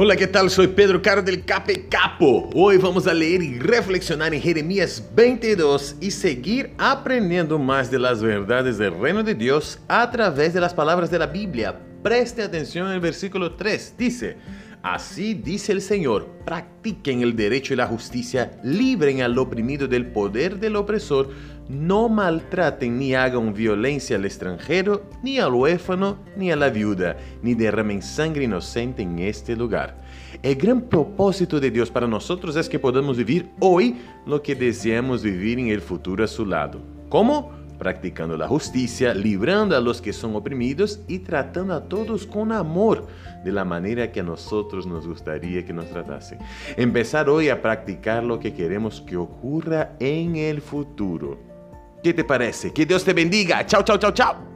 Olá, que tal? Sou Pedro Caro del Cape Capo. Hoje vamos a ler e reflexionar em Jeremias 22 e seguir aprendendo mais de las verdades del reino de Deus através de las palavras de la Bíblia. Preste atenção no versículo 3. Dice: Así dice el Señor, practiquen el derecho y la justicia, libren al oprimido del poder del opresor, no maltraten ni hagan violencia al extranjero, ni al huérfano, ni a la viuda, ni derramen sangre inocente en este lugar. El gran propósito de Dios para nosotros es que podamos vivir hoy lo que deseamos vivir en el futuro a su lado. ¿Cómo? Practicando la justicia, librando a los que son oprimidos y tratando a todos con amor, de la manera que a nosotros nos gustaría que nos tratase. Empezar hoy a practicar lo que queremos que ocurra en el futuro. ¿Qué te parece? Que Dios te bendiga. Chao, chao, chao, chao.